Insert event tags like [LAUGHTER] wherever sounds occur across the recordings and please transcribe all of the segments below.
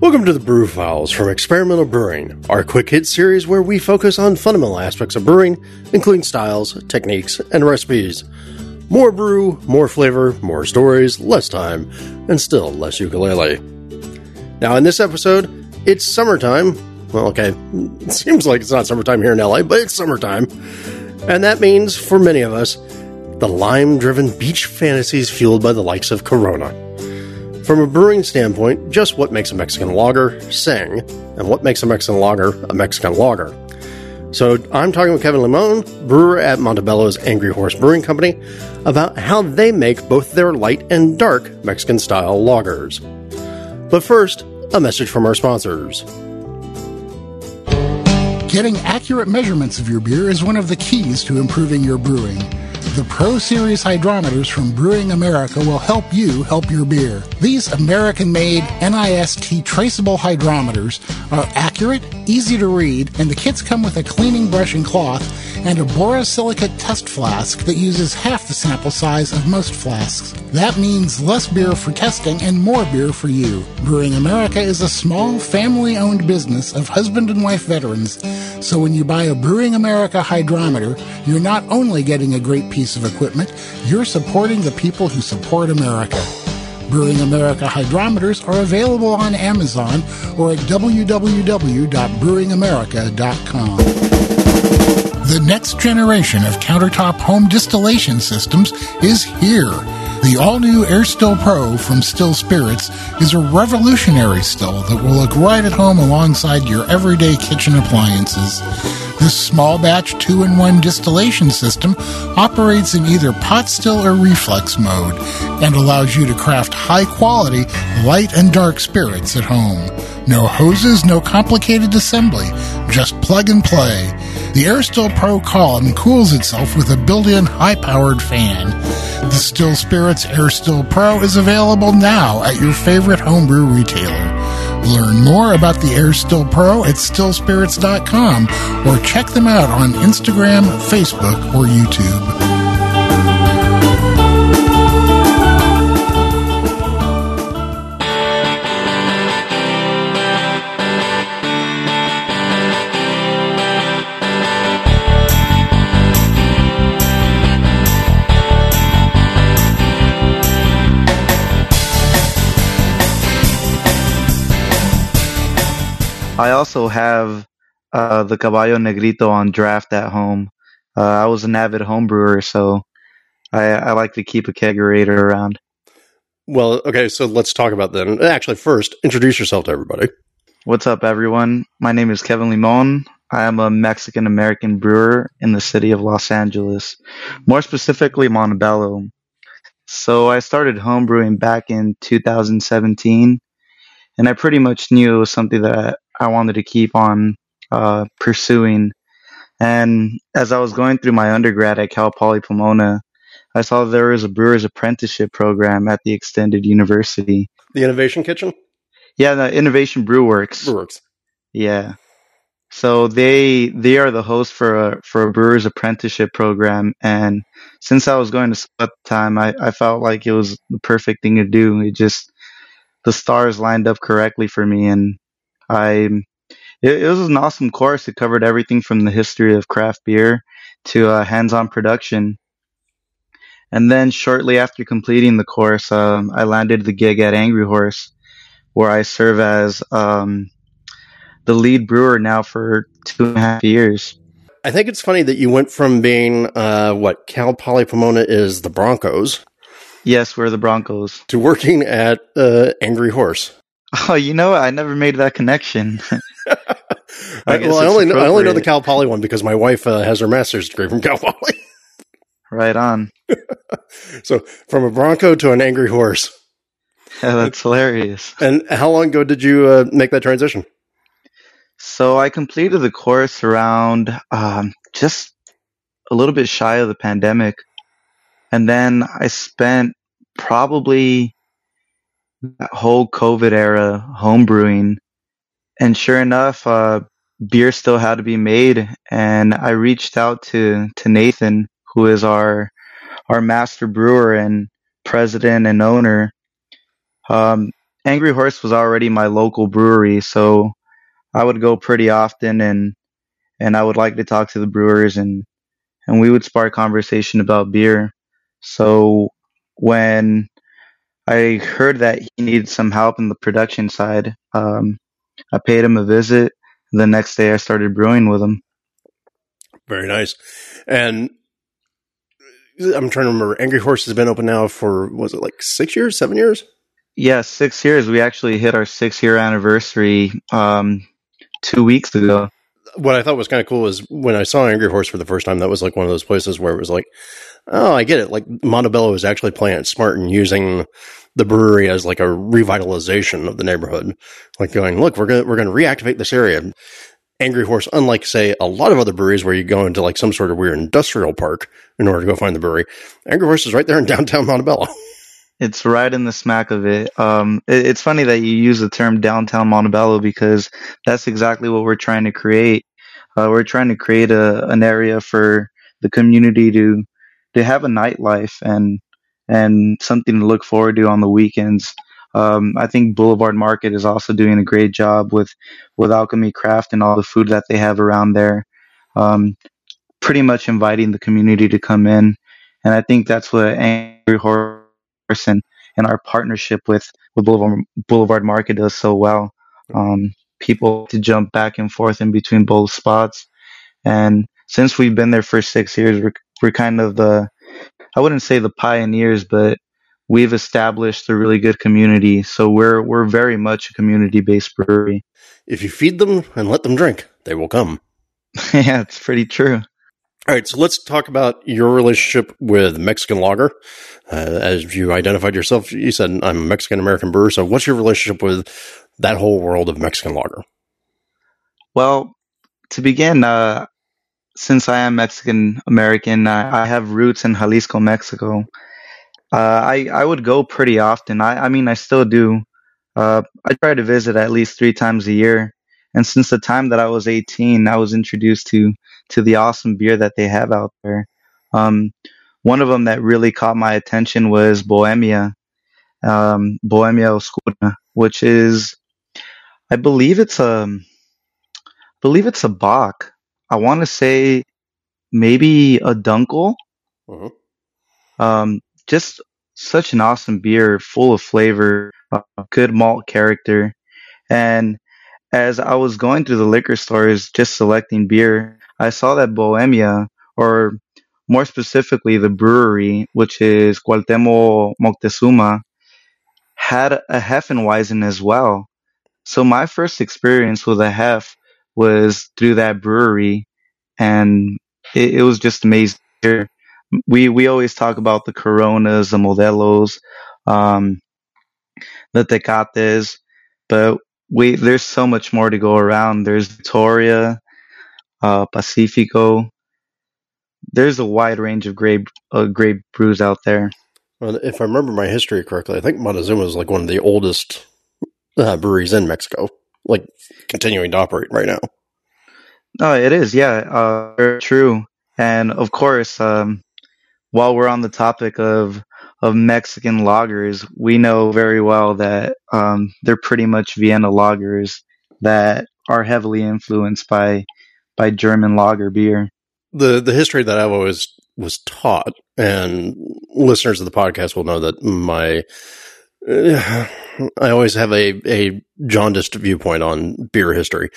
Welcome to the Brew Files from Experimental Brewing, our quick hit series where we focus on fundamental aspects of brewing, including styles, techniques, and recipes. More brew, more flavor, more stories, less time, and still less ukulele. Now, in this episode, it's summertime. Well, okay, [LAUGHS] it seems like it's not summertime here in LA, but it's summertime. And that means, for many of us, the lime driven beach fantasies fueled by the likes of Corona. From a brewing standpoint, just what makes a Mexican lager sing, and what makes a Mexican lager a Mexican lager. So I'm talking with Kevin Limon, brewer at Montebello's Angry Horse Brewing Company, about how they make both their light and dark Mexican style lagers. But first, a message from our sponsors. Getting accurate measurements of your beer is one of the keys to improving your brewing. The Pro Series hydrometers from Brewing America will help you help your beer. These American made NIST traceable hydrometers are accurate, easy to read, and the kits come with a cleaning brush and cloth and a borosilicate test flask that uses half the sample size of most flasks. That means less beer for testing and more beer for you. Brewing America is a small, family owned business of husband and wife veterans, so when you buy a Brewing America hydrometer, you're not only getting a great piece of equipment, you're supporting the people who support America. Brewing America hydrometers are available on Amazon or at www.brewingamerica.com. The next generation of countertop home distillation systems is here. The all new Air Still Pro from Still Spirits is a revolutionary still that will look right at home alongside your everyday kitchen appliances. This small batch 2 in 1 distillation system operates in either pot still or reflux mode and allows you to craft high quality light and dark spirits at home. No hoses, no complicated assembly, just plug and play. The AirStill Pro column cools itself with a built-in high-powered fan. The Still Spirits AirStill Pro is available now at your favorite homebrew retailer. Learn more about the AirStill Pro at stillspirits.com or check them out on Instagram, Facebook, or YouTube. I also have uh, the Caballo Negrito on draft at home. Uh, I was an avid home brewer, so I, I like to keep a kegerator around. Well, okay, so let's talk about then. Actually, first, introduce yourself to everybody. What's up, everyone? My name is Kevin Limon. I am a Mexican American brewer in the city of Los Angeles, more specifically Montebello. So I started homebrewing back in 2017, and I pretty much knew it was something that I wanted to keep on uh, pursuing. And as I was going through my undergrad at Cal Poly Pomona, I saw there was a brewer's apprenticeship program at the Extended University. The Innovation Kitchen? Yeah, the Innovation Brewworks. Brewworks. Yeah. So they they are the host for a for a brewer's apprenticeship program, and since I was going to school at the time, I, I felt like it was the perfect thing to do. It just the stars lined up correctly for me, and I it, it was an awesome course. It covered everything from the history of craft beer to uh, hands-on production. And then shortly after completing the course, um, I landed the gig at Angry Horse, where I serve as um, the lead brewer now for two and a half years. I think it's funny that you went from being uh, what Cal Poly Pomona is the Broncos. Yes, we're the Broncos. To working at uh, Angry Horse. Oh, you know, I never made that connection. [LAUGHS] I, well, I only know, I only know the Cal Poly one because my wife uh, has her master's degree from Cal Poly. [LAUGHS] right on. so from a Bronco to an angry horse. Yeah, that's hilarious. And how long ago did you uh, make that transition? So I completed the course around um, just a little bit shy of the pandemic, and then I spent probably that whole COVID era homebrewing and sure enough, uh, beer still had to be made, and I reached out to to Nathan, who is our our master brewer and president and owner. Um, Angry Horse was already my local brewery, so I would go pretty often and and I would like to talk to the brewers and and we would spark conversation about beer. So when I heard that he needed some help in the production side, um, I paid him a visit. The next day, I started brewing with him. Very nice. And I'm trying to remember. Angry Horse has been open now for was it like six years, seven years? Yeah, six years. We actually hit our six year anniversary um, two weeks ago. What I thought was kind of cool is when I saw Angry Horse for the first time. That was like one of those places where it was like, oh, I get it. Like Montebello is actually playing it smart and using the brewery as like a revitalization of the neighborhood. Like going, look, we're gonna we're gonna reactivate this area. Angry Horse, unlike say a lot of other breweries where you go into like some sort of weird industrial park in order to go find the brewery, Angry Horse is right there in [LAUGHS] downtown Montebello. It's right in the smack of it. Um, it, it's funny that you use the term downtown Montebello because that's exactly what we're trying to create. Uh, we're trying to create a, an area for the community to to have a nightlife and and something to look forward to on the weekends. Um, I think Boulevard Market is also doing a great job with with Alchemy Craft and all the food that they have around there. Um, pretty much inviting the community to come in, and I think that's what Angry Horse and, and our partnership with with Boulevard, Boulevard Market does so well. Um, people to jump back and forth in between both spots, and since we've been there for six years, we're we're kind of the I wouldn't say the pioneers, but we've established a really good community. So we're we're very much a community based brewery. If you feed them and let them drink, they will come. [LAUGHS] yeah, it's pretty true. All right, so let's talk about your relationship with Mexican lager. Uh, as you identified yourself, you said I'm a Mexican American brewer. So, what's your relationship with that whole world of Mexican lager? Well, to begin, uh, since I am Mexican American, I, I, have roots in Jalisco, Mexico. Uh, I I would go pretty often. I I mean I still do. Uh, I try to visit at least three times a year. And since the time that I was 18, I was introduced to to the awesome beer that they have out there. Um, one of them that really caught my attention was Bohemia, um, Bohemia Oscura, which is, I believe it's a, I believe it's a Bock. I want to say maybe a Dunkel. Mm-hmm. Um, just such an awesome beer, full of flavor, uh, good malt character. And as I was going through the liquor stores just selecting beer, I saw that Bohemia, or more specifically the brewery, which is Cuauhtémoc Moctezuma, had a Hefeweizen as well. So my first experience with a Hef was through that brewery, and it, it was just amazing we we always talk about the Coronas, the Modelos, um, the Tecates, but we there's so much more to go around. There's Victoria, uh, Pacifico. There's a wide range of great uh, great brews out there. Well, if I remember my history correctly, I think Montezuma is like one of the oldest uh, breweries in Mexico, like continuing to operate right now. No, it is. Yeah, uh, true. And of course, um, while we're on the topic of of Mexican lagers, we know very well that um, they're pretty much Vienna lagers that are heavily influenced by by German lager beer. The the history that I've always was taught, and listeners of the podcast will know that my uh, I always have a a jaundiced viewpoint on beer history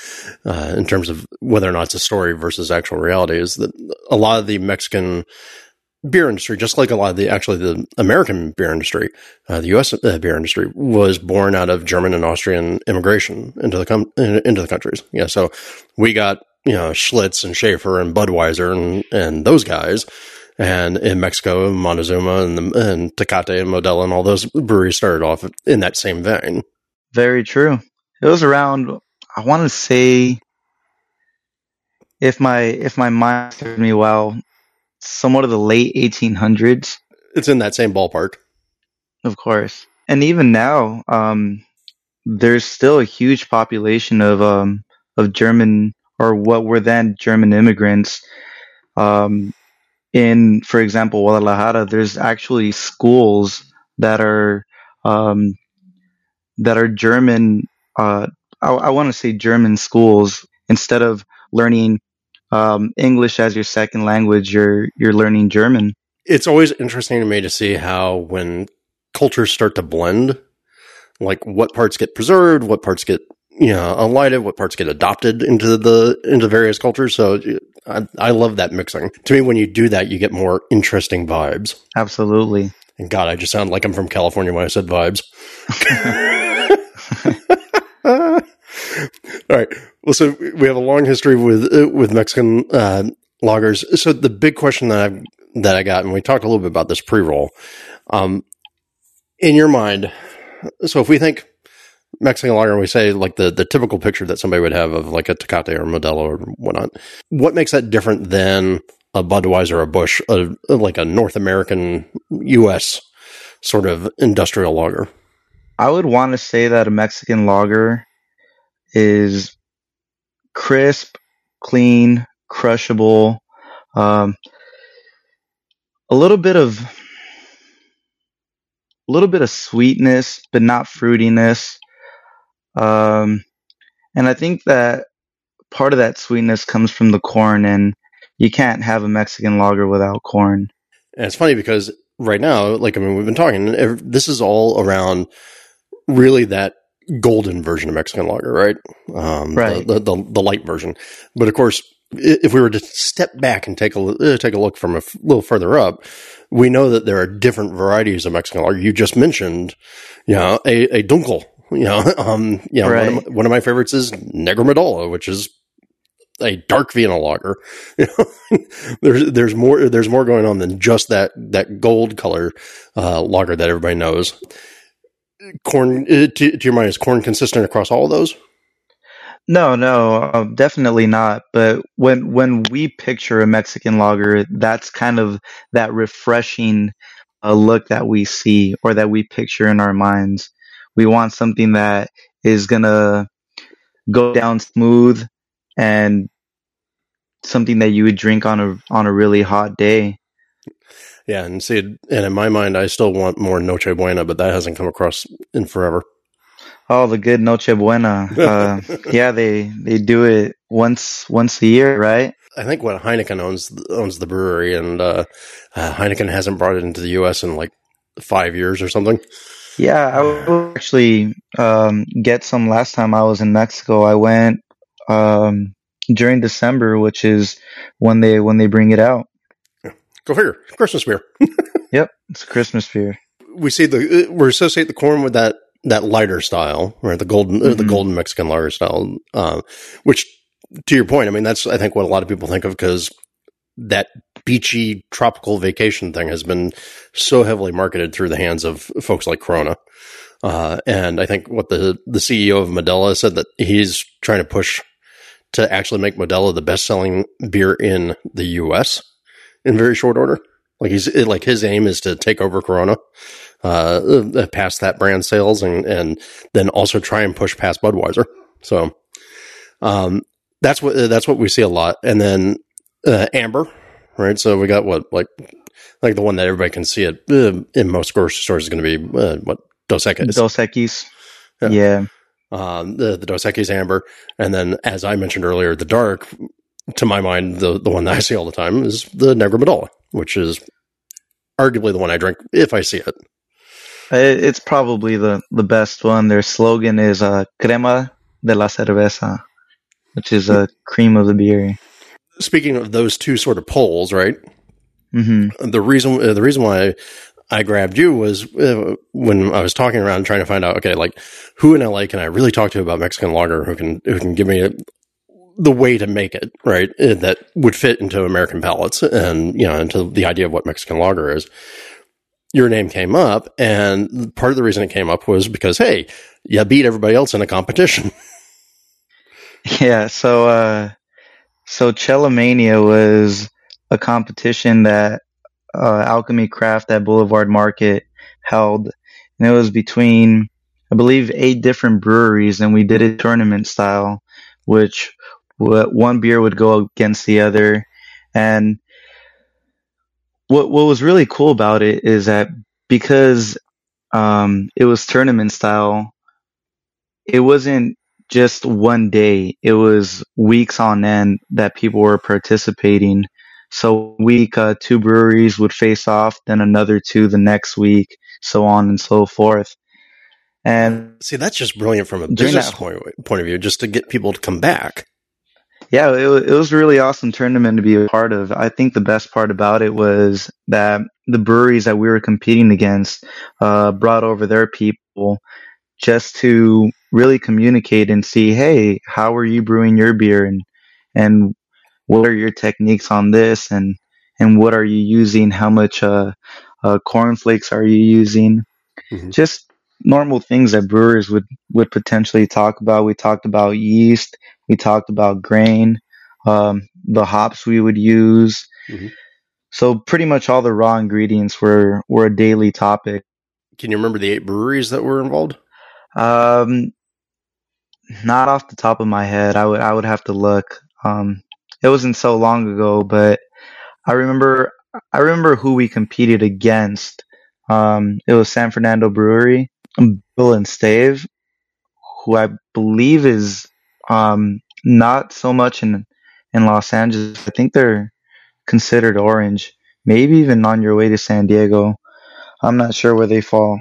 uh, in terms of whether or not it's a story versus actual reality. Is that a lot of the Mexican beer industry, just like a lot of the actually the American beer industry, uh, the U.S. Uh, beer industry was born out of German and Austrian immigration into the com- into the countries. Yeah, so we got you know Schlitz and Schaefer and Budweiser and and those guys. And in Mexico, Montezuma and the, and Tecate and Modelo and all those breweries started off in that same vein. Very true. It was around. I want to say, if my if my mind serves me well, somewhat of the late 1800s. It's in that same ballpark. Of course. And even now, um, there's still a huge population of um, of German or what were then German immigrants. Um, in, for example, Guadalajara, there's actually schools that are um, that are German. Uh, I, I want to say German schools instead of learning um, English as your second language, you're you're learning German. It's always interesting to me to see how when cultures start to blend, like what parts get preserved, what parts get you know elided, what parts get adopted into the into various cultures. So I, I love that mixing. To me, when you do that, you get more interesting vibes. Absolutely. And God, I just sound like I'm from California when I said vibes. [LAUGHS] All right. Well, so we have a long history with uh, with Mexican uh, lagers. So the big question that I that I got, and we talked a little bit about this pre roll. Um, in your mind, so if we think Mexican lager, we say like the the typical picture that somebody would have of like a Tecate or Modelo or whatnot. What makes that different than a Budweiser, or a Busch, a, like a North American U.S. sort of industrial lager? I would want to say that a Mexican lager is crisp, clean, crushable, um, a little bit of a little bit of sweetness, but not fruitiness. Um, and I think that part of that sweetness comes from the corn, and you can't have a Mexican lager without corn. And it's funny because right now, like I mean, we've been talking. This is all around really that golden version of Mexican lager, right? Um, right. The, the, the, light version. But of course, if we were to step back and take a uh, take a look from a f- little further up, we know that there are different varieties of Mexican lager. You just mentioned, you know, a, a dunkel. You know, [LAUGHS] um, you know, right. one, of my, one, of my, favorites is Negra Modelo, which is a dark Vienna lager. [LAUGHS] You know, there's there's more there's more going on than just that that gold color uh, lager that everybody knows corn uh, to, to, your mind is corn consistent across all of those no no uh, definitely not but when when we picture a mexican lager that's kind of that refreshing uh, look that we see or that we picture in our minds we want something that is gonna go down smooth and something that you would drink on a on a really hot day yeah, and see, and in my mind, I still want more Noche Buena, but that hasn't come across in forever. Oh, the good Noche Buena. [LAUGHS] Uh, yeah, they they do it once once a year, right? I think what Heineken owns owns the brewery, and uh, uh, Heineken hasn't brought it into the U.S. in like five years or something. Yeah, I would actually um, get some last time I was in Mexico. I went um, during December, which is when they when they bring it out. Go figure. Christmas beer. [LAUGHS] yep, it's a Christmas beer. We see the uh, we associate the corn with that that lighter style, right? The golden mm-hmm. uh, the mm-hmm. golden Mexican lager style, uh, which to your point, I mean that's I think what a lot of people think of because that beachy tropical vacation thing has been so heavily marketed through the hands of folks like Corona. Uh, and I think what the the CEO of Modelo said that he's trying to push to actually make Modelo the best selling beer in the U.S in very short order. Like he's like his aim is to take over Corona, uh, uh, past that brand sales, and and then also try and push past Budweiser. So, um, that's what that's what we see a lot. And then uh, Amber, right? So we got what like like the one that everybody can see it uh, in most grocery stores is going to be uh, what Dos Equis. Dos Equis. Yeah. yeah. Um, the, the Dos Equis Amber, and then as I mentioned earlier, the dark to my mind, the, the one that I see all the time is the Negra Modelo, which is arguably the one I drink if I see it. It's probably the, the best one. Their slogan is uh, crema de la cerveza, which is a cream of the beer. Speaking of those two sort of poles, right? Mm-hmm. The reason uh, the reason why I grabbed you was uh, when I was talking around trying to find out, okay, like who in LA can I really talk to about Mexican lager who can who can give me a, the way to make it right uh, that would fit into American palates and you know into the idea of what Mexican lager is. Your name came up, and part of the reason it came up was because hey, you beat everybody else in a competition. [LAUGHS] Yeah, so uh, so Chelomania was a competition that uh, Alchemy Craft at Boulevard Market held, and it was between I believe eight different breweries, and we did it tournament style, which one beer would go against the other. And what what was really cool about it is that because um, it was tournament style, it wasn't just one day. It was weeks on end that people were participating. So week uh, two breweries would face off, then another two the next week, so on and so forth. And see, that's just brilliant from a business that, point, point of view, just to get people to come back. Yeah, it, it was a really awesome tournament to be a part of. I think the best part about it was that the breweries that we were competing against uh, brought over their people just to really communicate and see, hey, how are you brewing your beer and and what are your techniques on this and and what are you using? How much uh, uh, cornflakes are you using? Mm-hmm. Just normal things that brewers would would potentially talk about. We talked about yeast. We talked about grain, um, the hops we would use. Mm-hmm. So pretty much all the raw ingredients were were a daily topic. Can you remember the eight breweries that were involved? Um, not off the top of my head. I would I would have to look. Um, it wasn't so long ago, but I remember I remember who we competed against. Um, it was San Fernando Brewery, Bill and Stave, who I believe is um, not so much in in Los Angeles. I think they're considered orange, maybe even on your way to San Diego. I'm not sure where they fall.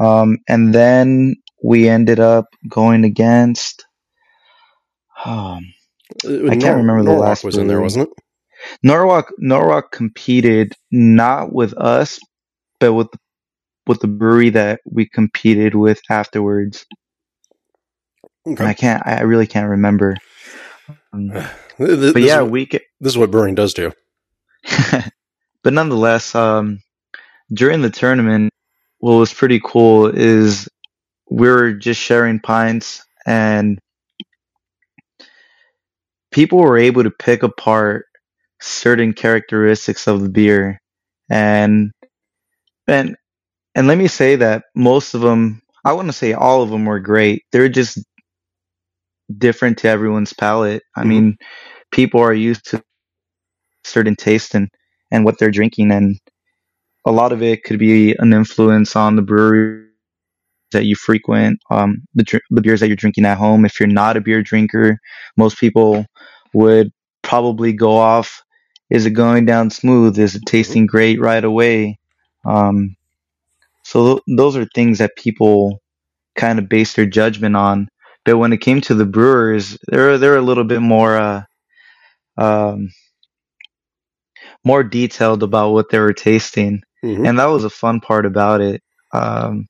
Um, and then we ended up going against. Um, I can't remember the Norwalk last. Was in there, wasn't it? Norwalk Norwalk competed not with us, but with with the brewery that we competed with afterwards. Okay. I can't. I really can't remember. Um, [SIGHS] this, but yeah, is, we. Get, this is what brewing does to you. [LAUGHS] but nonetheless, um, during the tournament, what was pretty cool is we were just sharing pints and people were able to pick apart certain characteristics of the beer. And and and let me say that most of them i want to say all of them were great. They're just different to everyone's palate. I mm-hmm. mean people are used to certain taste and and what they're drinking and a lot of it could be an influence on the brewery that you frequent, um, the, the beers that you're drinking at home. If you're not a beer drinker, most people would probably go off. Is it going down smooth? Is it tasting great right away? Um, so th- those are things that people kind of base their judgment on. But when it came to the brewers, they're they're a little bit more uh, um, more detailed about what they were tasting, mm-hmm. and that was a fun part about it. Um,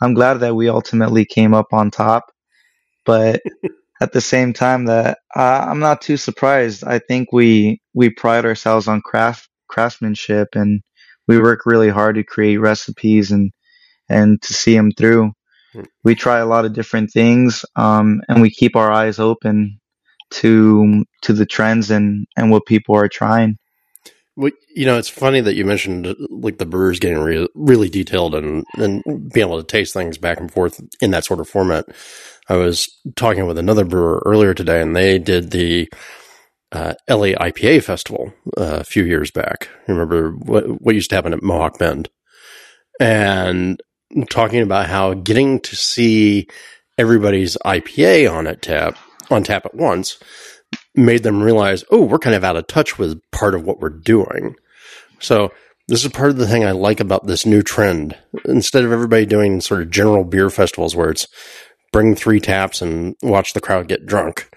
I'm glad that we ultimately came up on top, but [LAUGHS] at the same time that uh, I'm not too surprised. I think we we pride ourselves on craft craftsmanship and we work really hard to create recipes and and to see them through. Hmm. We try a lot of different things, um, and we keep our eyes open to to the trends and and what people are trying. Well, you know, it's funny that you mentioned like the brewers getting re- really detailed and and being able to taste things back and forth in that sort of format. I was talking with another brewer earlier today, and they did the uh, LA IPA festival uh, a few years back. Remember what what used to happen at Mohawk Bend, and talking about how getting to see everybody's IPA on it tap on tap at once made them realize, oh, we're kind of out of touch with part of what we're doing. So this is part of the thing I like about this new trend. Instead of everybody doing sort of general beer festivals where it's bring three taps and watch the crowd get drunk,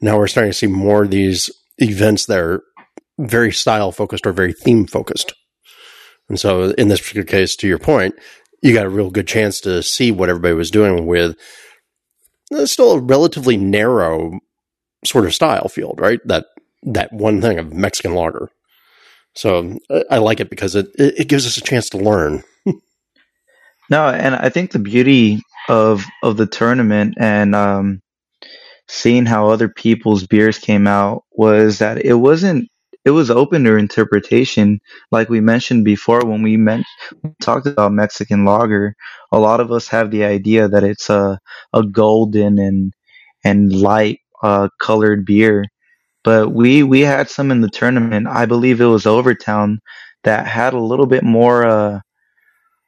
now we're starting to see more of these events that are very style focused or very theme focused. And so in this particular case, to your point, you got a real good chance to see what everybody was doing with uh, still a relatively narrow sort of style field, right? That that one thing of Mexican lager. So I like it because it it gives us a chance to learn. [LAUGHS] no, and I think the beauty of of the tournament and um, seeing how other people's beers came out was that it wasn't it was open to interpretation like we mentioned before when we meant, talked about mexican lager a lot of us have the idea that it's a, a golden and and light uh, colored beer. But we we had some in the tournament. I believe it was Overtown that had a little bit more uh,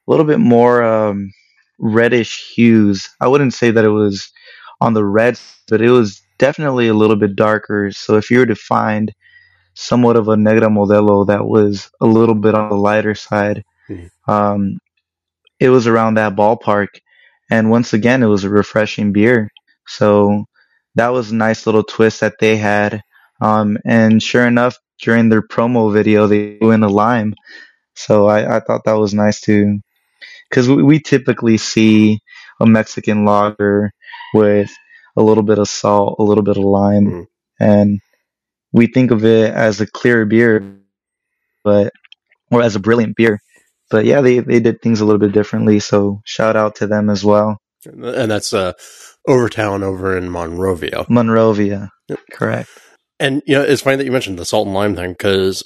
a little bit more um, reddish hues. I wouldn't say that it was on the red, but it was definitely a little bit darker. So if you were to find somewhat of a Negra Modelo that was a little bit on the lighter side, Mhm. um, it was around that ballpark. And once again, it was a refreshing beer. So that was a nice little twist that they had. Um, and sure enough, during their promo video, they in a lime. So I, I thought that was nice too. Cause we, we typically see a Mexican lager with a little bit of salt, a little bit of lime, Mhm. and we think of it as a clear beer, but, or as a brilliant beer. But yeah, they, they did things a little bit differently. So shout out to them as well. And that's uh, Overtown over in Monrovia. Monrovia. Yep. Correct. And you know, it's funny that you mentioned the salt and lime thing because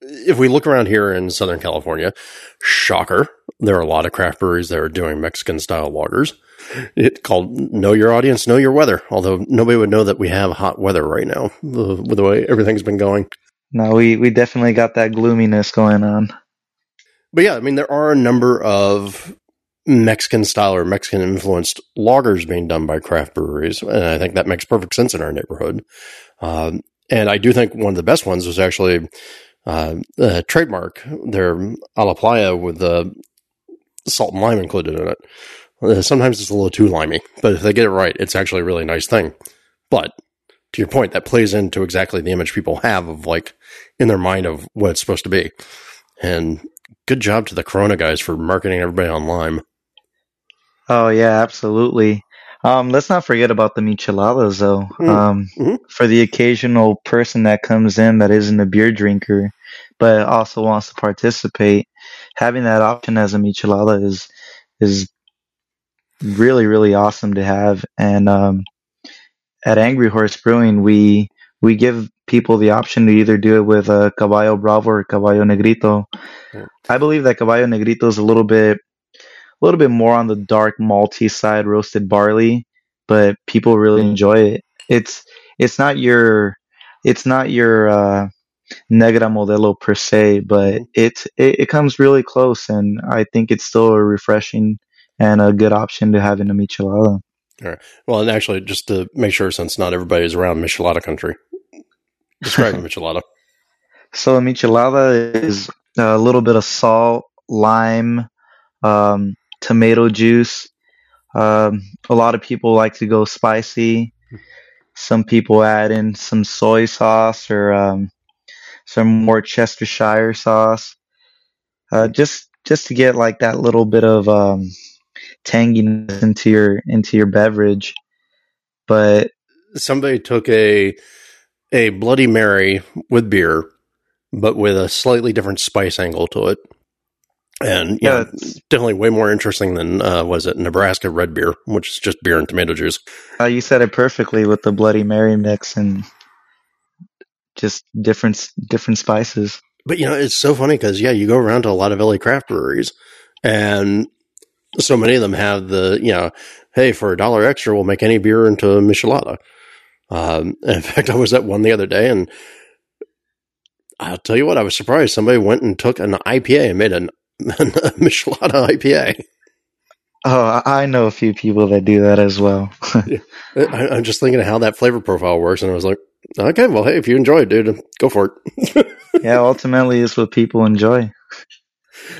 if we look around here in Southern California, shocker, there are a lot of craft breweries that are doing Mexican style lagers. It called "Know Your Audience, Know Your Weather." Although nobody would know that we have hot weather right now with the way everything's been going. No, we, we definitely got that gloominess going on. But yeah, I mean, there are a number of Mexican style or Mexican influenced lagers being done by craft breweries. And I think that makes perfect sense in our neighborhood. Um, and I do think one of the best ones was actually uh, trademark, their a la playa with the salt and lime included in it. Uh, sometimes it's a little too limey, but if they get it right, it's actually a really nice thing. But to your point, that plays into exactly the image people have of like in their mind of what it's supposed to be. And good job to the Corona guys for marketing everybody on Lime. Oh yeah, absolutely. Um, let's not forget about the micheladas though. Mm. Um, Mhm. for the occasional person that comes in that isn't a beer drinker, but also wants to participate, having that option as a michelada is is really really awesome to have. And um, at Angry Horse Brewing, we we give people the option to either do it with a Caballo Bravo or Caballo Negrito. Yeah. I believe that Caballo Negrito is a little bit a little bit more on the dark malty side roasted barley, but people really enjoy it. It's it's not your it's not your uh, Negra Modelo per se, but it, it it comes really close, and I think it's still a refreshing and a good option to have in a michelada. All right. Well, and actually, just to make sure, since not everybody is around Michelada country, describe [LAUGHS] a Michelada. So a michelada is a little bit of salt, lime, um, tomato juice. Um, a lot of people like to go spicy. Some people add in some soy sauce or um, some more Chestershire sauce, uh, just just to get like that little bit of um, tanginess into your into your beverage. But Somebody took a a Bloody Mary with beer, but with a slightly different spice angle to it, and yeah, definitely way more interesting than uh, was it Nebraska red beer, which is just beer and tomato juice. Uh, you said it perfectly with the Bloody Mary mix and just different different spices. But you know, it's so funny because yeah, you go around to a lot of LA craft breweries, and so many of them have the you know, hey, for a dollar extra, we'll make any beer into a Michelada. Um, [LAUGHS] in fact, I was at one the other day, and I'll tell you what, I was surprised. Somebody went and took an IPA and made an, [LAUGHS] Michelada IPA. Oh, I know a few people that do that as well. [LAUGHS] I, I'm just thinking of how that flavor profile works, and I was like, okay, well, hey, if you enjoy it, dude, go for it. [LAUGHS] yeah, ultimately, it's what people enjoy.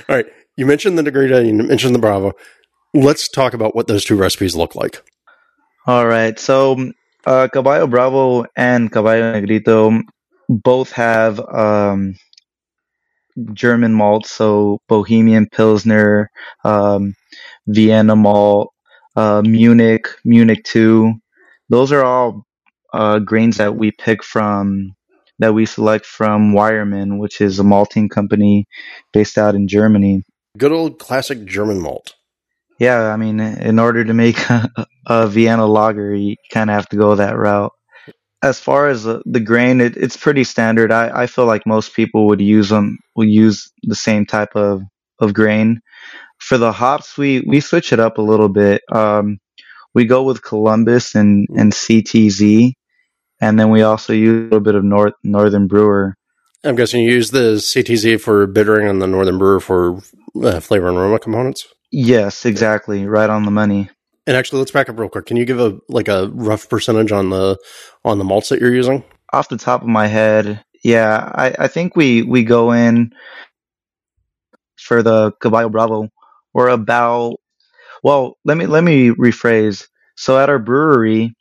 All right. You mentioned the Negrita, you mentioned the Bravo. Let's talk about what those two recipes look like. All right, so uh, Caballo Bravo and Caballo Negrito both have um, German malt, so Bohemian Pilsner, um, Vienna malt, uh, Munich, Munich Two. Those are all uh, grains that we pick from, that we select from Weyermann, which is a malting company based out in Germany. Good old classic German malt. Yeah, I mean, in order to make [LAUGHS] a, a Vienna lager, you kind of have to go that route. As far as the, the grain, it, it's pretty standard. I, I feel like most people would use them, will use the same type of, of grain. For the hops, we, we switch it up a little bit. Um, we go with Columbus and, and CTZ, and then we also use a little bit of North, Northern Brewer. I'm guessing you use the CTZ for bittering and the Northern Brewer for uh, flavor and aroma components. Yes, exactly. Right on the money. And actually, let's back up real quick. Can you give a like a rough percentage on the on the malts that you're using? Off the top of my head, yeah, I, I think we we go in for the Caballo Bravo. We're about well, let me let me rephrase. So at our brewery,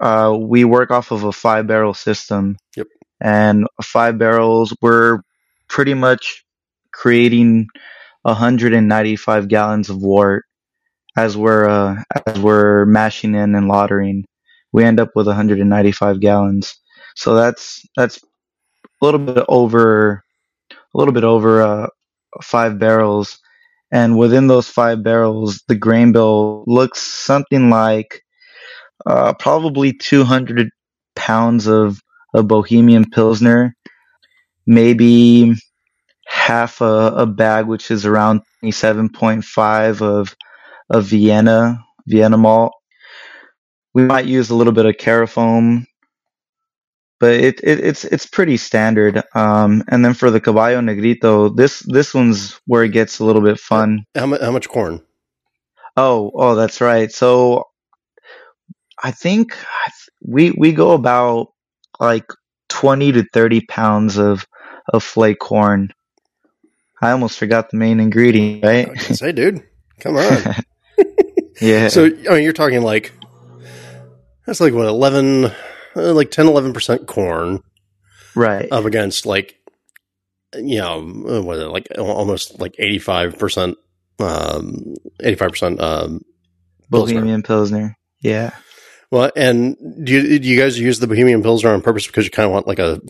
uh, we work off of a five barrel system. Yep. And five barrels, we're pretty much creating 195 gallons of wort as we're uh, as we're mashing in and lautering. We end up with 195 gallons. So that's that's a little bit over a little bit over uh, five barrels. And within those five barrels, the grain bill looks something like uh, probably 200 pounds of, of Bohemian Pilsner, maybe half a, a bag, which is around 27.5 of, of Vienna, Vienna malt. We might use a little bit of Carafoam, but it, it, it's it's pretty standard. Um, and then for the Caballo Negrito, this this one's where it gets a little bit fun. How, mu- how much corn? Oh, oh, that's right. So I think we we go about like twenty to thirty pounds of of flake corn. I almost forgot the main ingredient, right? gonna say, dude, come on. [LAUGHS] yeah. So, I mean, you're talking like that's like what 11, uh, like 10, 11 percent corn right. up against like you know uh, what is it, like almost like eighty five percent, um, eighty five percent. Um, Pilsner. Bohemian Pilsner. Yeah. well, and do you, do you guys use the Bohemian Pilsner on purpose because you kind of want like a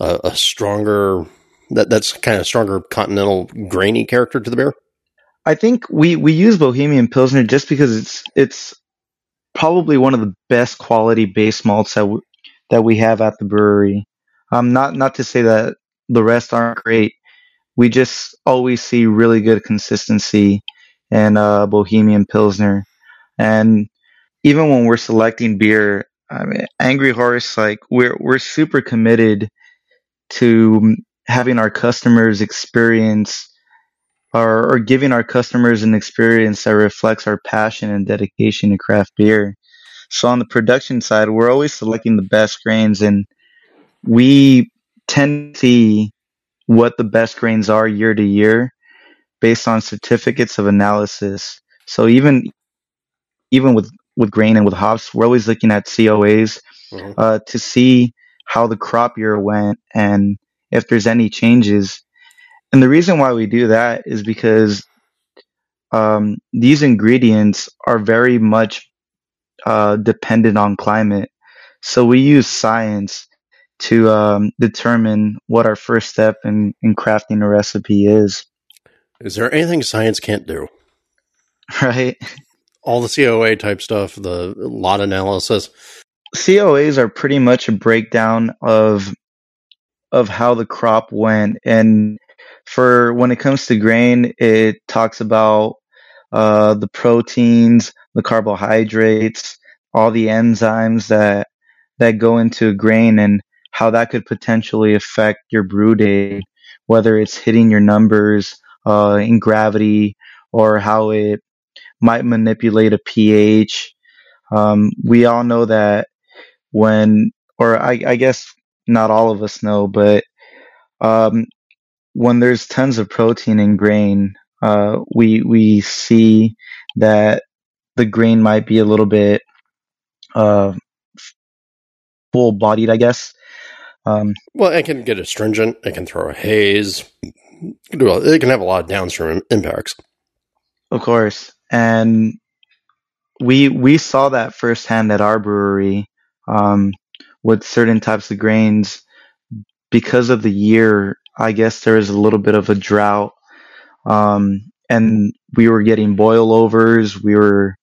a, a stronger that that's kind of stronger continental grainy character to the beer? I think we, we use Bohemian Pilsner just because it's it's probably one of the best quality base malts that that we have at the brewery. Um, not not to say that the rest aren't great. We just always see really good consistency in uh, Bohemian Pilsner, and even when we're selecting beer, I mean, Angry Horse, like we're we're super committed to having our customers experience or, or giving our customers an experience that reflects our passion and dedication to craft beer. So on the production side, we're always selecting the best grains and we tend to see what the best grains are year to year based on certificates of analysis. So even even with with grain and with hops, we're always looking at COAs Mhm. uh, to see how the crop year went and if there's any changes. And the reason why we do that is because um, these ingredients are very much uh, dependent on climate. So we use science to um, determine what our first step in, in crafting a recipe is, Is there anything science can't do? [LAUGHS] right? All the COA type stuff, the lot analysis. COAs are pretty much a breakdown of of how the crop went, and for when it comes to grain, it talks about uh, the proteins, the carbohydrates, all the enzymes that that go into a grain, and how that could potentially affect your brew day, whether it's hitting your numbers uh, in gravity or how it might manipulate a pH. Um, we all know that when, or I, I guess not all of us know, but um, when there's tons of protein in grain, uh, we we see that the grain might be a little bit uh, full bodied, I guess. Um, Well, it can get astringent. It can throw a haze. It can do a- It can have a lot of downstream impacts. Of course, and we we saw that firsthand at our brewery um, with certain types of grains because of the year. I guess there was a little bit of a drought, um, and we were getting boil overs. We were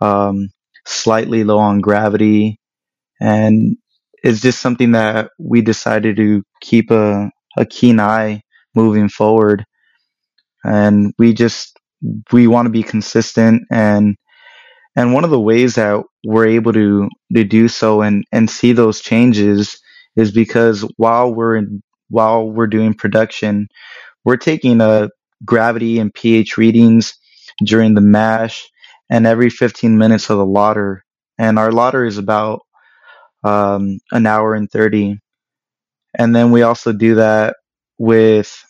um, slightly low on gravity, and it's just something that we decided to keep a, a keen eye moving forward. And we just we want to be consistent and and one of the ways that we're able to to do so and and see those changes is because while we're in, while we're doing production we're taking a gravity and pH readings during the mash and every 15 minutes of the lauter. And our lauter is about um, an hour and 30. And then we also do that with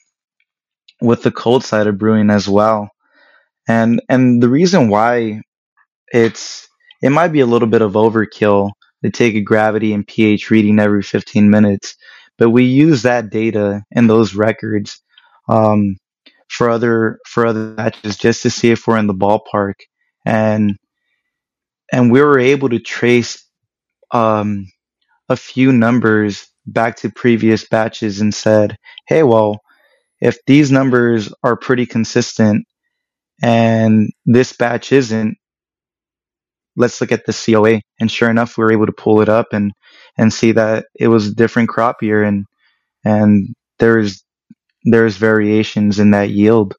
with the cold side of brewing as well. And and the reason why it's it might be a little bit of overkill to take a gravity and pH reading every 15 minutes, but we use that data and those records um, for other for other batches just to see if we're in the ballpark. And and we were able to trace um, a few numbers back to previous batches and said, hey, well, if these numbers are pretty consistent and this batch isn't, let's look at the COA. And sure enough, we were able to pull it up and, and see that it was a different crop year and, and there's, there's variations in that yield.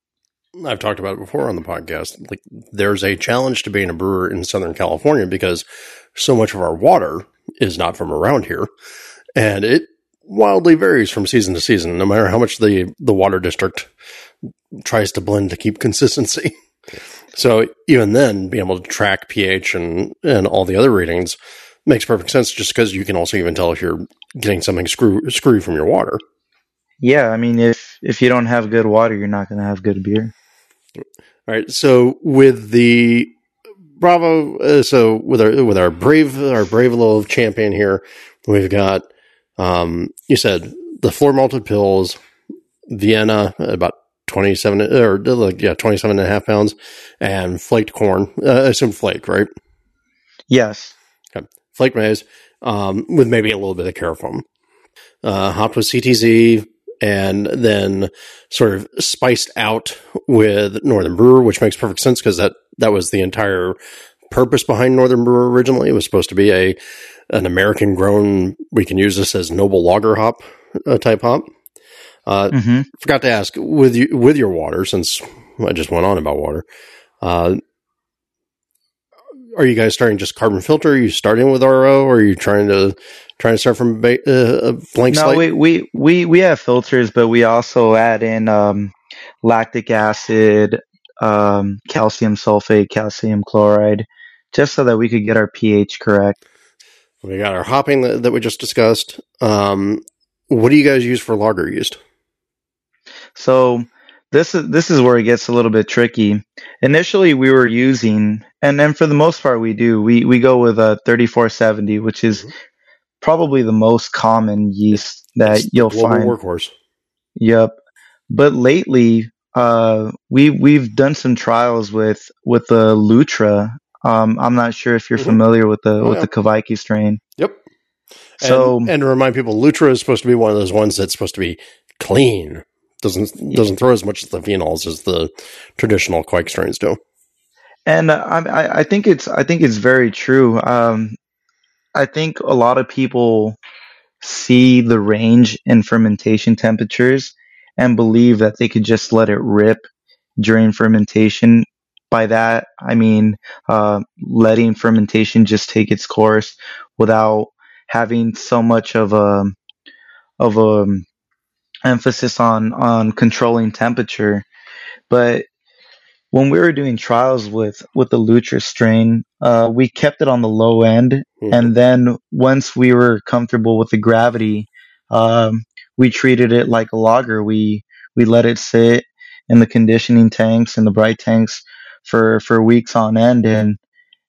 I've talked about it before on the podcast. Like there's a challenge to being a brewer in Southern California because so much of our water is not from around here and it wildly varies from season to season, no matter how much the, the water district tries to blend to keep [LAUGHS] consistency. So even then, being able to track pH and, and all the other readings makes perfect sense just because you can also even tell if you're getting something screw, screwy from your water. Yeah, I mean, if if you don't have good water, you're not going to have good beer. All right. So with the Bravo, uh, so with our with our brave our brave little champion here, we've got um, you said the floor malted Pils, Vienna about 27 or like yeah 27 and a half pounds and flaked corn uh, assume flake right yes. Flake maize um, with maybe a little bit of carafoam uh, hopped with ctz and then sort of spiced out with northern brewer which makes perfect sense because that that was the entire purpose behind northern brewer originally it was supposed to be a an american grown we can use this as noble lager hop uh, type hop uh, mm-hmm. Forgot to ask with you with your water, since I just went on about water. Uh, are you guys starting just carbon filter? Are you starting with RO, or are you trying to trying to start from ba- uh, a blank no, slate? we, we we we have filters, but we also add in um, lactic acid, um, calcium sulfate, calcium chloride, just so that we could get our pH correct. We got our hopping that, that we just discussed. Um, what do you guys use for lager yeast? So this is this is where it gets a little bit tricky. Initially, we were using, and then for the most part, we do we we go with a 3470, which is mm-hmm. probably the most common yeast that it's you'll find. Workhorse. Yep. But lately, uh, we we've done some trials with with the Lutra. Um, I'm not sure if you're mm-hmm. familiar with the oh, with yeah. the Kveiki strain. Yep. So and, and to remind people, Lutra is supposed to be one of those ones that's supposed to be clean doesn't doesn't throw as much of the phenols as the traditional Kveik strains do. And uh, I, I think it's I think it's very true. Um, I think a lot of people see the range in fermentation temperatures and believe that they could just let it rip during fermentation. By that, I mean uh, letting fermentation just take its course without having so much of a of a emphasis on on controlling temperature. But when we were doing trials with with the Lutra strain, uh, we kept it on the low end, mm-hmm. and then once we were comfortable with the gravity, um, we treated it like a lager. We we let it sit in the conditioning tanks and the bright tanks for for weeks on end, and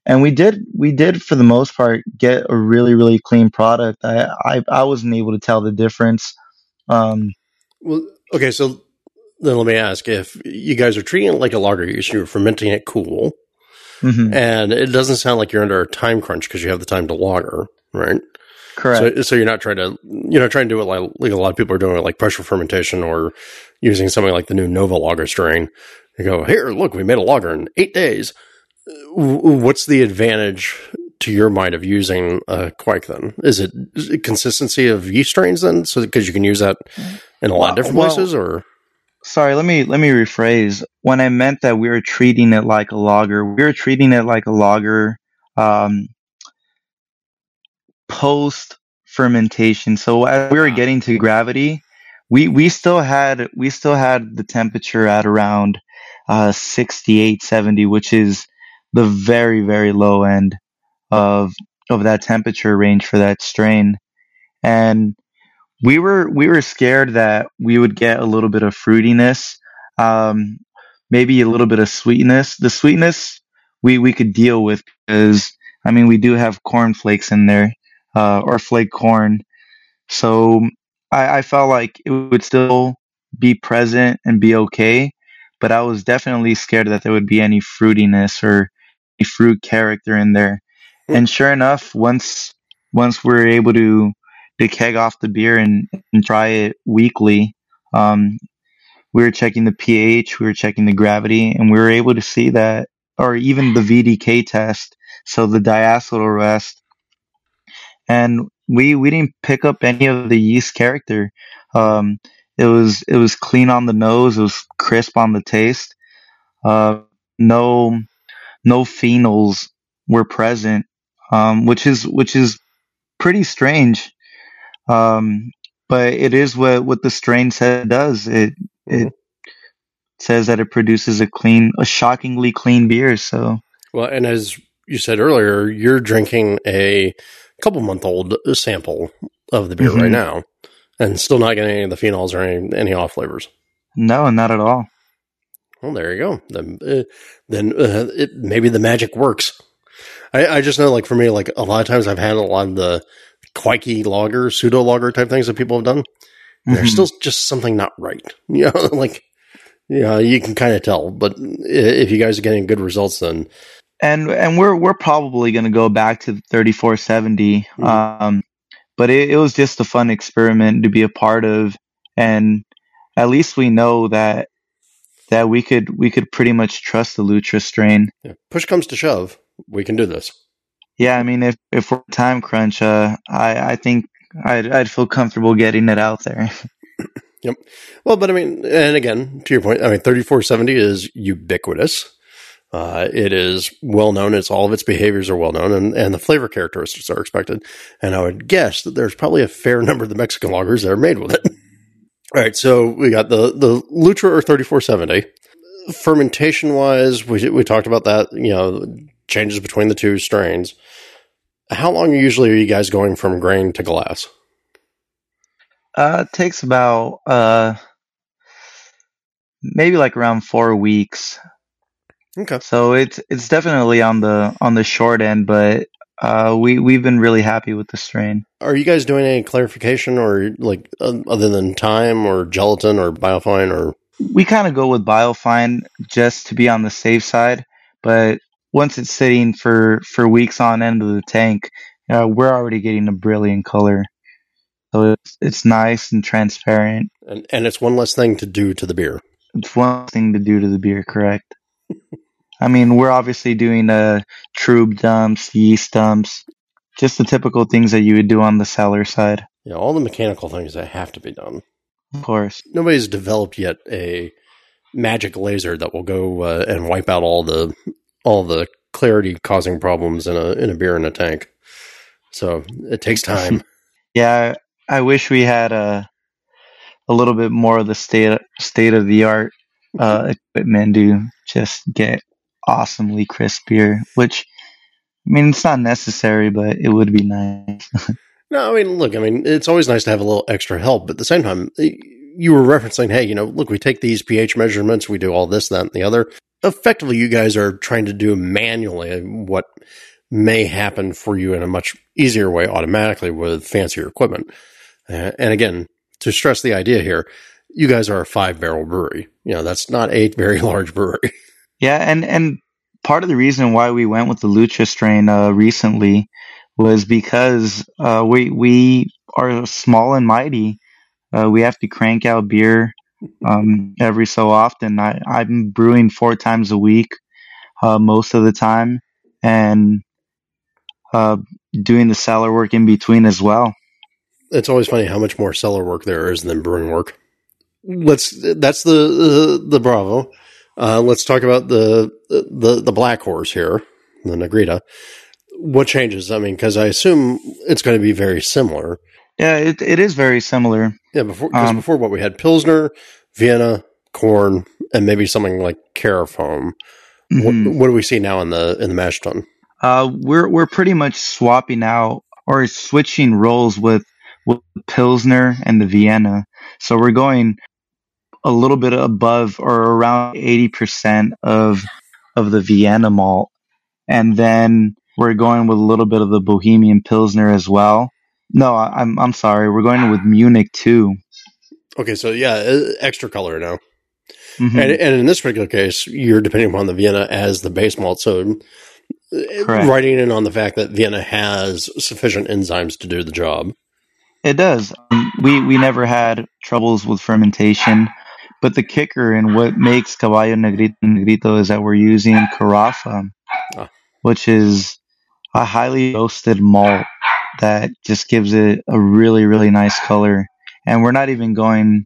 and we did we did for the most part get a really really clean product. I I, I wasn't able to tell the difference. Um, well, okay, so then let me ask if you guys are treating it like a lager yeast, you're fermenting it cool, mm-hmm. and it doesn't sound like you're under a time crunch because you have the time to lager, right? Correct. So, so you're not trying to you're not trying to do it like, like a lot of people are doing it like pressure fermentation or using something like the new NovaLager strain. You go here, look, we made a lager in eight days. What's the advantage to your mind of using a Kveik then? Is it, is it consistency of yeast strains then? So because you can use that in a lot of different well, places, or sorry, let me let me rephrase. When I meant that we were treating it like a lager, we were treating it like a lager um, post fermentation. So as we were getting to gravity, we we still had we still had the temperature at around uh, 68, 70, which is the very very low end of of that temperature range for that strain, and we were we were scared that we would get a little bit of fruitiness, um, maybe a little bit of sweetness. The sweetness we we could deal with because I mean we do have corn flakes in there uh, or flake corn, so I, I felt like it would still be present and be okay. But I was definitely scared that there would be any fruitiness or any fruit character in there. And sure enough, once once we are able to to keg off the beer and, and try it weekly, um, we were checking the pH, we were checking the gravity, and we were able to see that, or even the VDK test, so the diacetyl rest, and we we didn't pick up any of the yeast character. Um, it was it was clean on the nose, it was crisp on the taste. Uh, no no phenols were present, um, which is which is pretty strange. Um, but it is what what the strain said does. It it mm-hmm. says that it produces a clean, a shockingly clean beer. So well, and as you said earlier, you're drinking a couple month old sample of the beer mm-hmm. right now, and still not getting any of the phenols or any any off flavors. No, not at all. Well, there you go. Then, uh, then uh, it, maybe the magic works. I, I, just know, like for me, like a lot of times I've had a lot of the Kveik lager, pseudo lager type things that people have done. Mm-hmm. There's still just something not right. [LAUGHS] You know, like yeah, you can kind of tell. But if you guys are getting good results, then and and we're we're probably going to go back to 3470 mm-hmm. um, but it, it, was just a fun experiment to be a part of and at least we know that that we could we could pretty much trust the lutra strain yeah. push comes to shove we can do this yeah i mean if if we're time crunch uh, i i think I'd, I'd feel comfortable getting it out there [LAUGHS] yep well but i mean and again to your point i mean 3470 is ubiquitous uh, it is well known. It's all of its behaviors are well known, and, and the flavor characteristics are expected. And I would guess that there's probably a fair number of the Mexican lagers that are made with it. [LAUGHS] all right, so we got the the Lutra or 3470. Fermentation wise, we we talked about that. You know, changes between the two strains. How long usually are you guys going from grain to glass? Uh, it takes about uh maybe like around four weeks. Okay. So it's it's definitely on the on the short end, but uh, we we've been really happy with the strain. Are you guys doing any clarification or like other than time or gelatin or biofine or? We kind of go with biofine just to be on the safe side, but once it's sitting for for weeks on end of the tank, uh, we're already getting a brilliant color. So it's it's nice and transparent. And and it's one less thing to do to the beer. It's one thing to do to the beer, correct? I mean, we're obviously doing uh, trub dumps, yeast dumps, just the typical things that you would do on the cellar side. Yeah, all the mechanical things that have to be done. Of course. Nobody's developed yet a magic laser that will go uh, and wipe out all the all the clarity causing problems in a in a beer in a tank. So it takes time. [LAUGHS] yeah, I wish we had a a little bit more of the state state of the art uh, equipment to just get awesomely crisp beer, which I mean it's not necessary, but it would be nice. [LAUGHS] no, I mean, look, I mean, it's always nice to have a little extra help, but at the same time, you were referencing, hey, you know, look, we take these pH measurements, we do all this, that, and the other. Effectively, you guys are trying to do manually what may happen for you in a much easier way automatically with fancier equipment. Uh, and again, to stress the idea here, you guys are a five barrel brewery. You know, that's not a very [LAUGHS] large brewery. Yeah, and and part of the reason why we went with the Lutra strain uh, recently was because uh, we we are small and mighty. Uh, we have to crank out beer um, every so often. I, I'm brewing four times a week uh, most of the time, and uh, doing the cellar work in between as well. It's always funny how much more cellar work there is than brewing work. Let's that's the the Bravo. Uh, let's talk about the, the the black horse here, the Negrita. What changes? I mean, because I assume it's going to be very similar. Yeah, it it is very similar. Yeah, before because um, before what we had Pilsner, Vienna, corn, and maybe something like Carafoam. Mm-hmm. What, what, do we see now in the in the mash tun? Uh, we're we're pretty much swapping out or switching roles with with Pilsner and the Vienna. So we're going a little bit above or around 80% of of the Vienna malt. And then we're going with a little bit of the Bohemian Pilsner as well. No, I'm I'm sorry. We're going with Munich too. Okay, so yeah, extra color now. Mm-hmm. And, and in this particular case, you're depending upon the Vienna as the base malt. So Correct. writing in on the fact that Vienna has sufficient enzymes to do the job. It does. Um, we we never had troubles with fermentation, but the kicker and what makes Caballo Negrito Negrito is that we're using Carafa, ah. which is a highly roasted malt that just gives it a really really nice color. And we're not even going.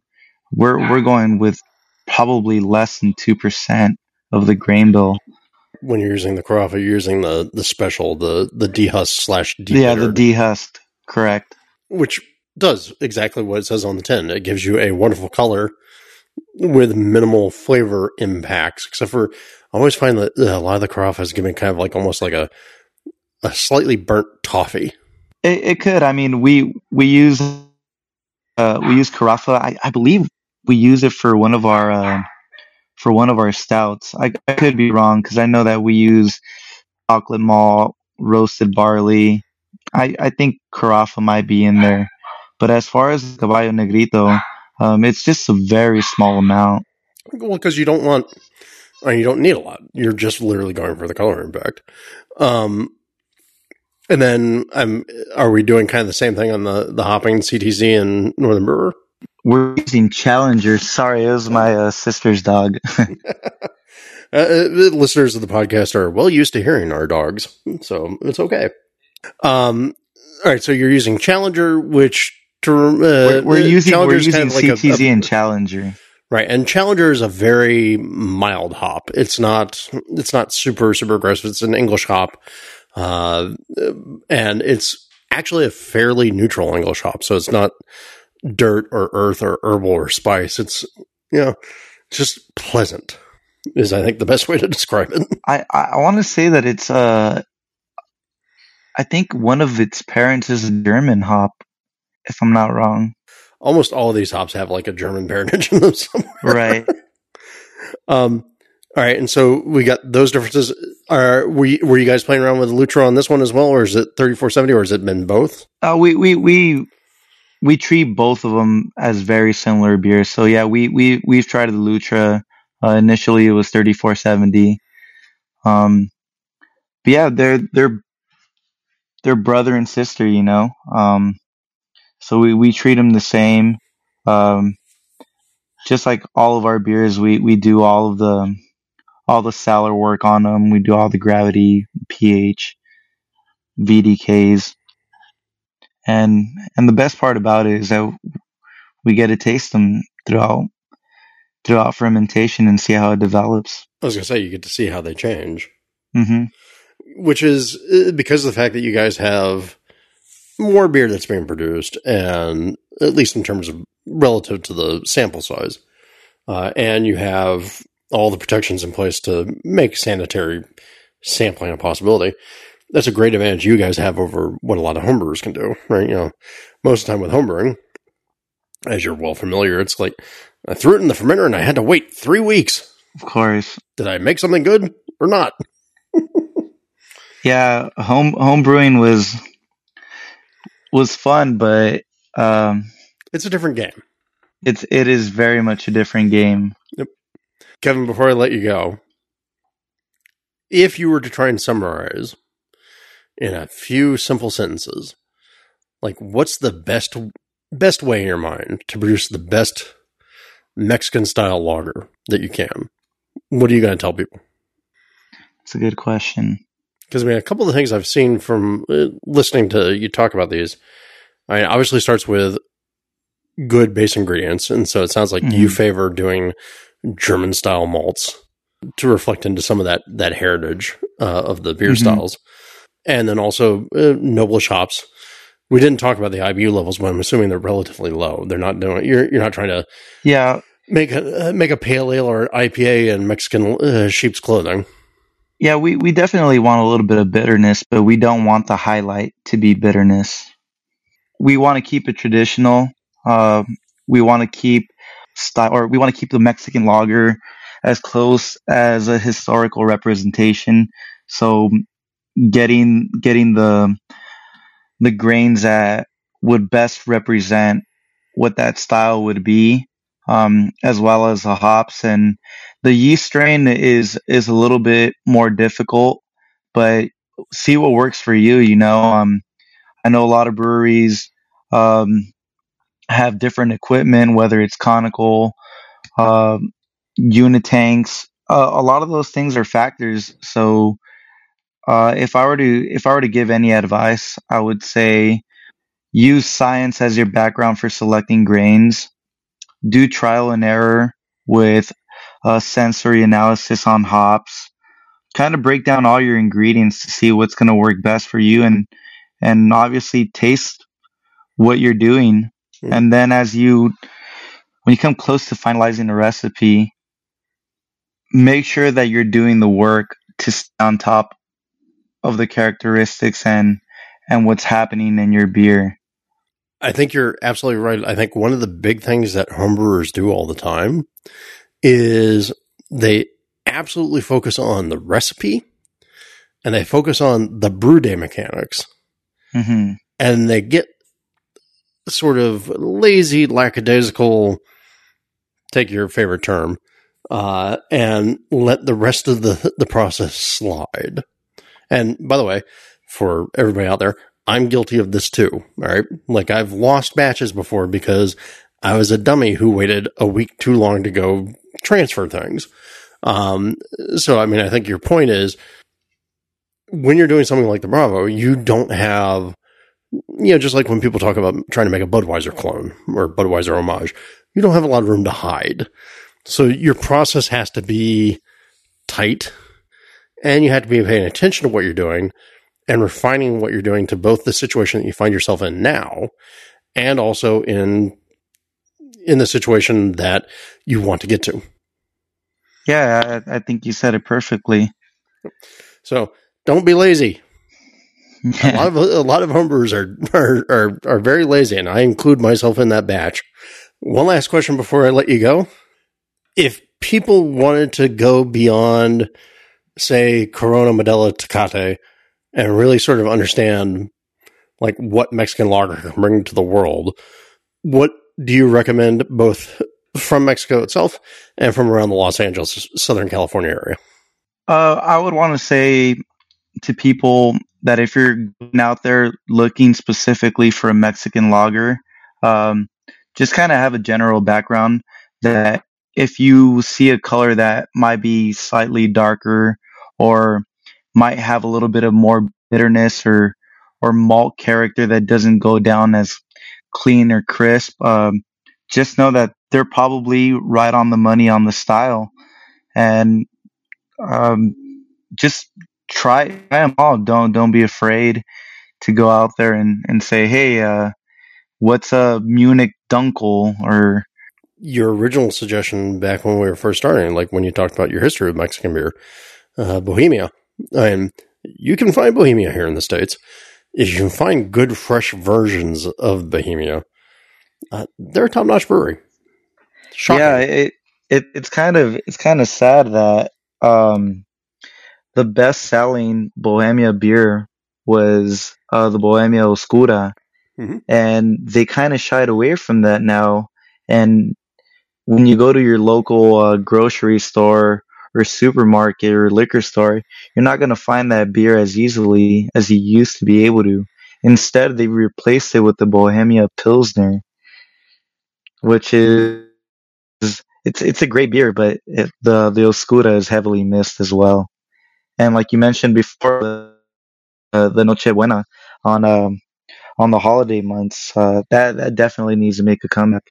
We're we're going with probably less than two percent of the grain bill when you're using the Carafa, you're using the the special, the the dehusk slash de Yeah, the dehusked, correct. Which does exactly what it says on the tin. It gives you a wonderful color with minimal flavor impacts. Except for, I always find that a lot of the Carafa is giving kind of like almost like a a slightly burnt toffee. It, it could. I mean, we we use uh, we use Carafa. I, I believe we use it for one of our. Uh, for one of our stouts. I, I could be wrong because I know that we use chocolate malt, roasted barley. I, I think Carafa might be in there. But as far as Caballo Negrito, um, it's just a very small amount. Well, because you don't want, or you don't need a lot. You're just literally going for the color impact. Um, and then, um, are we doing kind of the same thing on the the hopping CTZ and Northern Brewer? We're using Challenger. Sorry, it was my uh, sister's dog. [LAUGHS] Uh, uh, listeners of the podcast are well used to hearing our dogs, so it's okay. Um, all right, so you're using Challenger, which to, uh, we're, we're, using we're using kind of like CTZ a, a, and Challenger, right? And Challenger is a very mild hop. It's not it's not super super aggressive. It's an English hop, uh, and it's actually a fairly neutral English hop. So it's not dirt or earth or herbal or spice. It's, you know, just pleasant is I think the best [LAUGHS] way to describe it. I, I want to say that it's uh I think one of its parents is a German hop, if I'm not wrong. Almost all of these hops have like a German parentage in them somewhere. Right. [LAUGHS] um all right, and so we got those differences. Are were you, were you guys playing around with Lutra on this one as well, or is it thirty four seventy, or has it been both? Uh, we we we we treat both of them as very similar beers. So yeah, we we we've tried the Lutra. Uh, initially, it was thirty four seventy. Um, but yeah, they're they're they're brother and sister, you know. Um, so we we treat them the same. Um, just like all of our beers, we we do all of the all the cellar work on them. We do all the gravity, pH, VDKs and and the best part about it is that we get to taste them throughout throughout fermentation and see how it develops. I was gonna say you get to see how they change, mm-hmm. which is uh, because of the fact that you guys have more beer that's being produced, and at least in terms of relative to the sample size, uh, and you have all the protections in place to make sanitary sampling a possibility that's a great advantage you guys have over what a lot of homebrewers can do, right? You know, most of the time with homebrewing, as you're well familiar, it's like I threw it in the fermenter and I had to wait three weeks. Of course. Did I make something good or not? [LAUGHS] yeah, home home brewing was was fun, but um, it's a different game. It's it is very much a different game. Kevin, before I let you go, if you were to try and summarize in a few simple sentences, like what's the best best way in your mind to produce the best Mexican style lager that you can? What are you going to tell people? It's a good question. Because I mean, a couple of things I've seen from uh, listening to you talk about these, I mean, obviously starts with good base ingredients, and so it sounds like mm-hmm. you favor doing German style malts to reflect into some of that that heritage uh, of the beer mm-hmm. styles and then also uh, noblish hops. We didn't talk about the IBU levels, but I'm assuming they're relatively low. They're not doing. You're you're not trying to yeah make a uh, make a pale ale or an IPA in Mexican uh, sheep's clothing. Yeah, we, we definitely want a little bit of bitterness, but we don't want the highlight to be bitterness. We want to keep it traditional. Uh, we want to keep style, or we want to keep the Mexican lager as close as a historical representation. So getting getting the the grains that would best represent what that style would be, um, as well as the hops and the yeast strain is is a little bit more difficult, but see what works for you. You know, um, I know a lot of breweries um, have different equipment, whether it's conical, uh, uni tanks. Uh, a lot of those things are factors. So, uh, if I were to if I were to give any advice, I would say use science as your background for selecting grains. Do trial and error with uh, sensory analysis on hops. Kind of break down all your ingredients to see what's going to work best for you, and and obviously taste what you're doing. And then as you when you come close to finalizing the recipe, make sure that you're doing the work to stay on top of the characteristics and and what's happening in your beer. I think you're absolutely right. I think one of the big things that homebrewers do all the time is they absolutely focus on the recipe and they focus on the brew day mechanics hmm and they get sort of lazy, lackadaisical, take your favorite term, uh, and let the rest of the, the process slide. And by the way, for everybody out there, I'm guilty of this too. All right. Like I've lost batches before because I was a dummy who waited a week too long to go transfer things. Um, so, I mean, I think your point is when you're doing something like the Bravo, you don't have, you know, just like when people talk about trying to make a Budweiser clone or Budweiser homage, you don't have a lot of room to hide. So your process has to be tight and you have to be paying attention to what you're doing and refining what you're doing to both the situation that you find yourself in now and also in in the situation that you want to get to. Yeah, I, I think you said it perfectly. So don't be lazy. A lot of a lot of homebrewers are, are are are very lazy, and I include myself in that batch. One last question before I let you go: If people wanted to go beyond, say, Corona, Modelo, Tecate, and really sort of understand like what Mexican lager can bring to the world, what do you recommend both from Mexico itself and from around the Los Angeles, Southern California area? Uh, I would want to say to people that if you're out there looking specifically for a Mexican lager, um, just kind of have a general background that if you see a color that might be slightly darker or might have a little bit of more bitterness or or malt character that doesn't go down as clean or crisp, um, just know that they're probably right on the money on the style, and um, just try, try them all. Don't don't be afraid to go out there and, and say, hey, uh, what's a Munich Dunkel or your original suggestion back when we were first starting, like when you talked about your history of Mexican beer, uh, Bohemia. And you can find Bohemia here in the States. If you can find good, fresh versions of Bohemia, uh, they're a top notch brewery. Shocking. yeah, it, it it's kind of it's kind of sad that um, the best selling Bohemia beer was uh, the Bohemia Oscura, Mhm. and they kind of shied away from that now. And when you go to your local uh, grocery store or supermarket or liquor store, you're not going to find that beer as easily as you used to be able to. Instead, they replaced it with the Bohemia Pilsner, which is it's it's a great beer, but it, the the Oscura is heavily missed as well. And like you mentioned before, the, uh, the Noche Buena on um, on the holiday months, uh, that that definitely needs to make a comeback.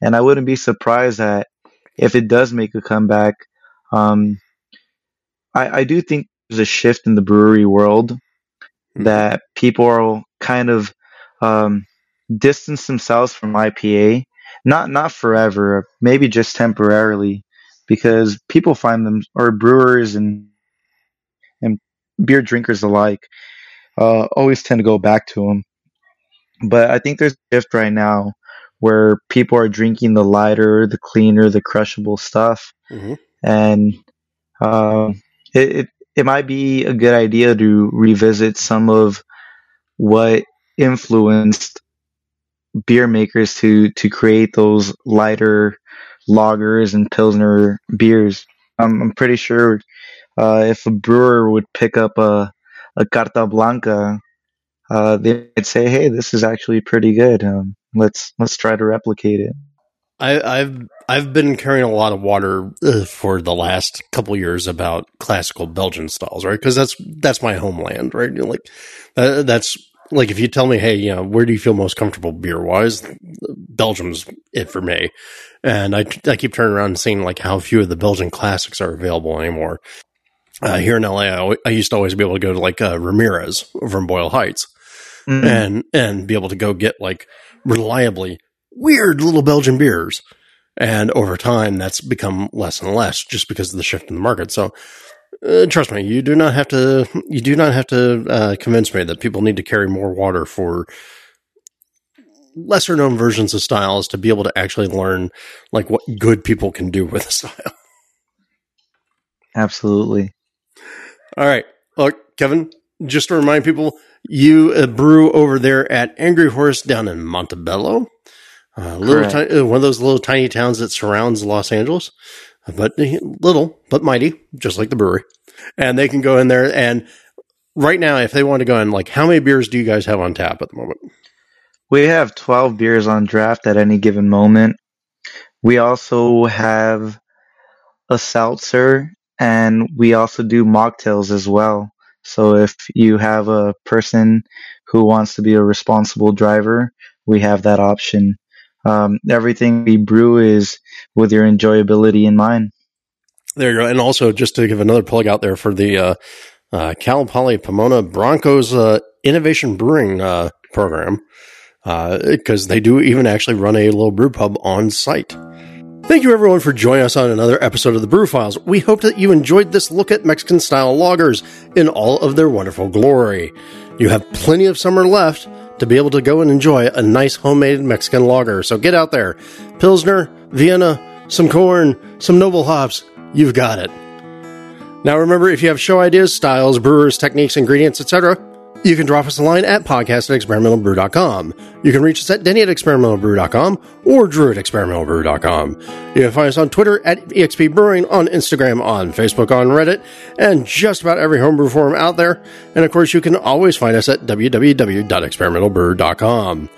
And I wouldn't be surprised that if it does make a comeback, um, I I do think there's a shift in the brewery world Mhm. that people are kind of um, distance themselves from IPA. Not not forever, maybe just temporarily, because people find them or brewers and beer drinkers alike uh, always tend to go back to them. But I think there's a shift right now where people are drinking the lighter, the cleaner, the crushable stuff, mm-hmm. and uh, it, it it might be a good idea to revisit some of what influenced beer makers to to create those lighter lagers and pilsner beers. I'm, I'm pretty sure uh, if a brewer would pick up a a Carta Blanca, uh, they'd say, "Hey, this is actually pretty good. Um, let's let's try to replicate it." I, have I've been carrying a lot of water uh, for the last couple years about classical Belgian styles, right? Because that's that's my homeland, right? You know, like uh, that's like if you tell me, hey, you know, where do you feel most comfortable beer wise? Belgium's it for me. And I, I keep turning around and seeing like how few of the Belgian classics are available anymore. Uh, here in LA, I, I, used to always be able to go to like uh, Ramirez from Boyle Heights mm-hmm. and and be able to go get like reliably weird little Belgian beers. And over time, that's become less and less just because of the shift in the market. So, uh, trust me, you do not have to. You do not have to uh, convince me that people need to carry more water for lesser known versions of styles to be able to actually learn like what good people can do with a style. Absolutely. All right. Look, Kevin, just to remind people, you uh, brew over there at Angry Horse down in Montebello. Uh, little tiny, uh, one of those little tiny towns that surrounds Los Angeles, but little but mighty, just like the brewery. And they can go in there and right now, if they want to go in, like, how many beers do you guys have on tap at the moment? We have 12 beers on draft at any given moment. We also have a seltzer and we also do mocktails as well. So if you have a person who wants to be a responsible driver, we have that option. Um, everything we brew is with your enjoyability in mind. There you go. And also, just to give another plug out there for the uh, uh, Cal Poly Pomona Broncos uh, Innovation Brewing uh, program because uh, they do even actually run a little brew pub on site. Thank you everyone for joining us on another episode of the Brew Files. We hope that you enjoyed this look at Mexican style lagers in all of their wonderful glory. You have plenty of summer left to be able to go and enjoy a nice homemade Mexican lager. So get out there. Pilsner, Vienna, some corn, some noble hops. You've got it. Now remember, if you have show ideas, styles, brewers, techniques, ingredients, etc., you can drop us a line at podcast at experimentalbrew.com. You can reach us at denny at experimentalbrew.com or drew at experimentalbrew.com. You can find us on Twitter at EXP Brewing, on Instagram, on Facebook, on Reddit, and just about every homebrew forum out there. And of course, you can always find us at www.experimentalbrew.com.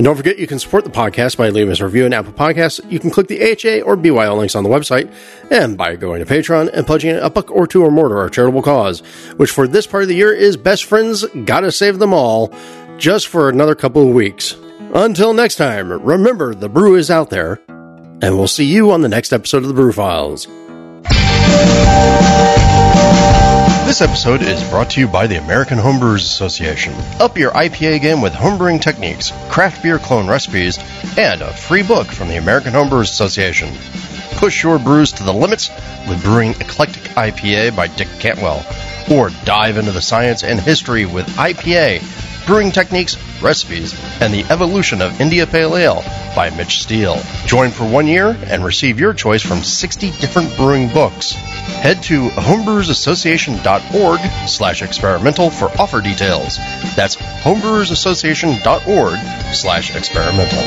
And don't forget, you can support the podcast by leaving us a review in Apple Podcasts. You can click the AHA or BYO links on the website, and by going to Patreon and pledging a buck or two or more to our charitable cause, which for this part of the year is Best Friends Gotta Save Them All, just for another couple of weeks. Until next time, remember the brew is out there, and we'll see you on the next episode of the Brew Files. This episode is brought to you by the American Homebrewers Association. Up your IPA game with homebrewing techniques, craft beer clone recipes, and a free book from the American Homebrewers Association. Push your brews to the limits with Brewing Eclectic IPA by Dick Cantwell, or dive into the science and history with IPA, brewing techniques, recipes, and the evolution of India Pale Ale by Mitch Steele. Join for one year and receive your choice from 60 different brewing books head to homebrewersassociation.org slash experimental for offer details. That's homebrewersassociation.org slash experimental.